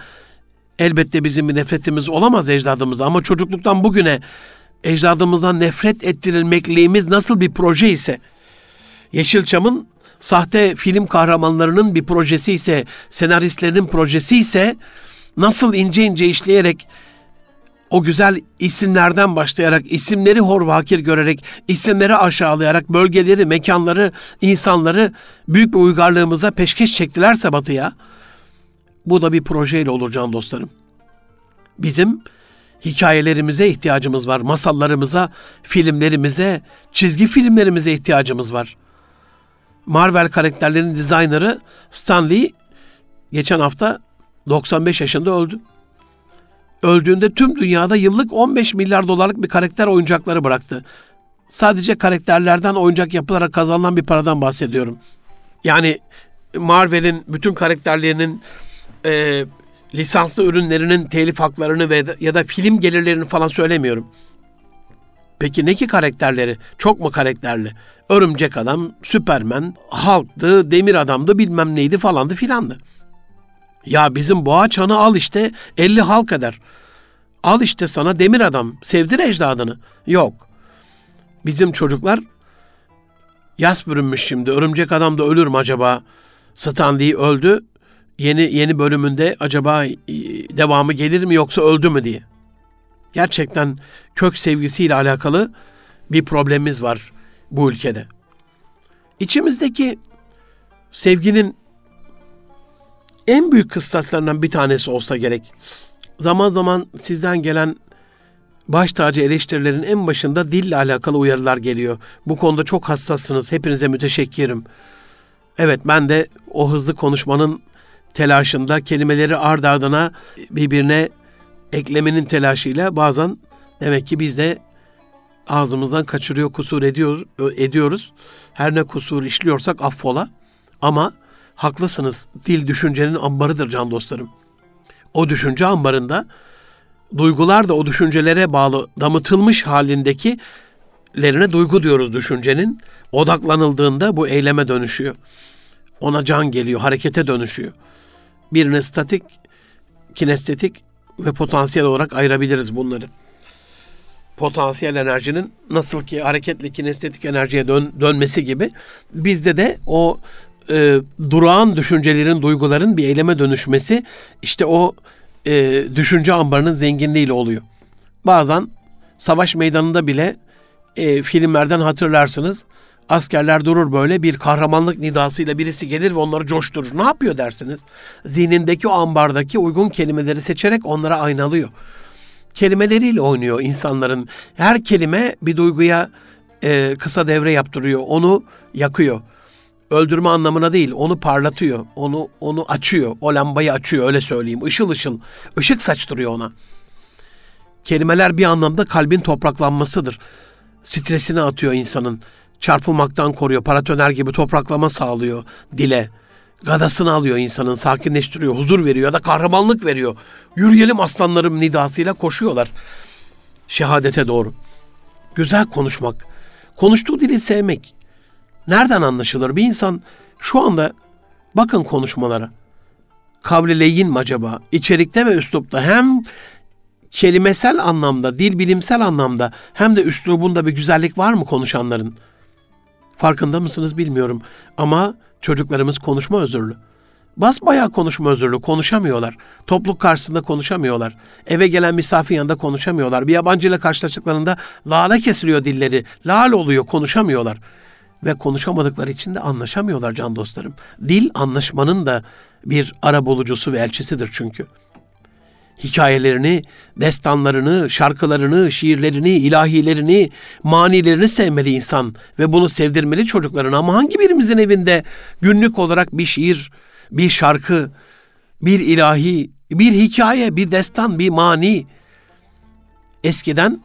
elbette bizim bir nefretimiz olamaz ecdadımıza ama çocukluktan bugüne ecdadımızdan nefret ettirilmekliğimiz nasıl bir proje ise Yeşilçam'ın sahte film kahramanlarının bir projesi ise senaristlerinin projesi ise nasıl ince ince işleyerek o güzel isimlerden başlayarak, isimleri hor vakir görerek, isimleri aşağılayarak, bölgeleri, mekanları, insanları büyük bir uygarlığımıza peşkeş çektilerse batıya, bu da bir projeyle olur can dostlarım. Bizim hikayelerimize ihtiyacımız var, masallarımıza, filmlerimize, çizgi filmlerimize ihtiyacımız var. Marvel karakterlerinin dizayneri Stan Lee geçen hafta 95 yaşında öldü öldüğünde tüm dünyada yıllık 15 milyar dolarlık bir karakter oyuncakları bıraktı. Sadece karakterlerden oyuncak yapılarak kazanılan bir paradan bahsediyorum. Yani Marvel'in bütün karakterlerinin e, lisanslı ürünlerinin telif haklarını ve ya da film gelirlerini falan söylemiyorum. Peki ne ki karakterleri? Çok mu karakterli? Örümcek Adam, Süpermen, Halk'tı, Demir Adam'dı, bilmem neydi falandı filandı. Ya bizim boğa çanı al işte 50 halk eder. Al işte sana demir adam. Sevdir ecdadını. Yok. Bizim çocuklar yas bürünmüş şimdi. Örümcek adam da ölür mü acaba? Stanley öldü. Yeni yeni bölümünde acaba e, devamı gelir mi yoksa öldü mü diye. Gerçekten kök sevgisiyle alakalı bir problemimiz var bu ülkede. İçimizdeki sevginin en büyük kıstaslarından bir tanesi olsa gerek. Zaman zaman sizden gelen baş tacı eleştirilerin en başında dille alakalı uyarılar geliyor. Bu konuda çok hassassınız. Hepinize müteşekkirim. Evet ben de o hızlı konuşmanın telaşında kelimeleri ard ardına birbirine eklemenin telaşıyla bazen demek ki biz de ağzımızdan kaçırıyor, kusur ediyor, ediyoruz. Her ne kusur işliyorsak affola. Ama haklısınız. Dil düşüncenin ambarıdır can dostlarım. O düşünce ambarında duygular da o düşüncelere bağlı damıtılmış halindeki lerine duygu diyoruz düşüncenin. Odaklanıldığında bu eyleme dönüşüyor. Ona can geliyor, harekete dönüşüyor. Birine statik, kinestetik ve potansiyel olarak ayırabiliriz bunları. Potansiyel enerjinin nasıl ki hareketli kinestetik enerjiye dön, dönmesi gibi bizde de o e, durağan düşüncelerin, duyguların bir eyleme dönüşmesi işte o e, düşünce ambarının zenginliğiyle oluyor. Bazen savaş meydanında bile e, filmlerden hatırlarsınız. Askerler durur böyle bir kahramanlık nidasıyla birisi gelir ve onları coşturur. Ne yapıyor dersiniz? Zihnindeki o ambardaki uygun kelimeleri seçerek onlara aynalıyor. Kelimeleriyle oynuyor insanların. Her kelime bir duyguya e, kısa devre yaptırıyor. Onu yakıyor öldürme anlamına değil onu parlatıyor. Onu onu açıyor. O lambayı açıyor öyle söyleyeyim. Işıl ışıl. ışık saçtırıyor ona. Kelimeler bir anlamda kalbin topraklanmasıdır. Stresini atıyor insanın. Çarpılmaktan koruyor. Paratoner gibi topraklama sağlıyor dile. Gadasını alıyor insanın, sakinleştiriyor, huzur veriyor ya da kahramanlık veriyor. Yürüyelim aslanlarım nidasıyla koşuyorlar şehadete doğru. Güzel konuşmak, konuştuğu dili sevmek, Nereden anlaşılır? Bir insan şu anda bakın konuşmalara. Kavli leyin mi acaba? İçerikte ve üslupta hem kelimesel anlamda, dil bilimsel anlamda hem de üslubunda bir güzellik var mı konuşanların? Farkında mısınız bilmiyorum ama çocuklarımız konuşma özürlü. Basbayağı konuşma özürlü, konuşamıyorlar. Topluluk karşısında konuşamıyorlar. Eve gelen misafir yanında konuşamıyorlar. Bir yabancıyla karşılaştıklarında lale kesiliyor dilleri. Lal oluyor, konuşamıyorlar. Ve konuşamadıkları için de anlaşamıyorlar can dostlarım. Dil anlaşmanın da bir ara bulucusu ve elçisidir çünkü. Hikayelerini, destanlarını, şarkılarını, şiirlerini, ilahilerini, manilerini sevmeli insan ve bunu sevdirmeli çocuklarına. Ama hangi birimizin evinde günlük olarak bir şiir, bir şarkı, bir ilahi, bir hikaye, bir destan, bir mani. Eskiden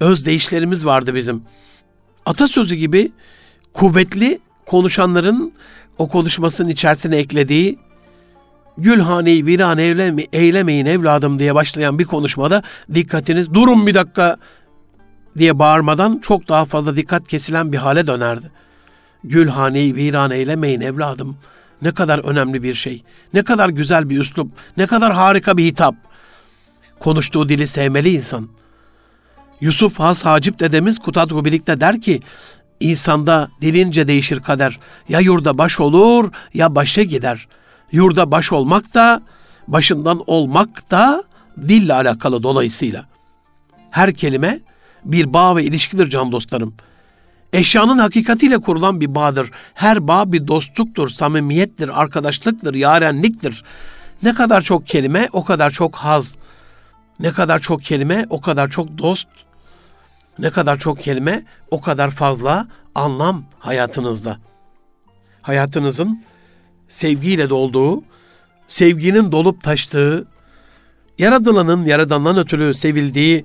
özdeyişlerimiz vardı bizim. Atasözü gibi kuvvetli konuşanların o konuşmasının içerisine eklediği Gülhaneyi viran eyleme, eylemeyin evladım diye başlayan bir konuşmada dikkatiniz durun bir dakika diye bağırmadan çok daha fazla dikkat kesilen bir hale dönerdi. Gülhaneyi viran eylemeyin evladım. Ne kadar önemli bir şey. Ne kadar güzel bir üslup. Ne kadar harika bir hitap. Konuştuğu dili sevmeli insan. Yusuf Has Hacip dedemiz Kutat birlikte der ki, insanda dilince değişir kader. Ya yurda baş olur ya başa gider. Yurda baş olmak da, başından olmak da dille alakalı dolayısıyla. Her kelime bir bağ ve ilişkidir can dostlarım. Eşyanın hakikatiyle kurulan bir bağdır. Her bağ bir dostluktur, samimiyettir, arkadaşlıktır, yarenliktir. Ne kadar çok kelime o kadar çok haz. Ne kadar çok kelime o kadar çok dost. Ne kadar çok kelime o kadar fazla anlam hayatınızda. Hayatınızın sevgiyle dolduğu, sevginin dolup taştığı, yaradılanın yaradandan ötürü sevildiği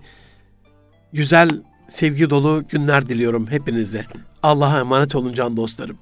güzel sevgi dolu günler diliyorum hepinize. Allah'a emanet olun can dostlarım.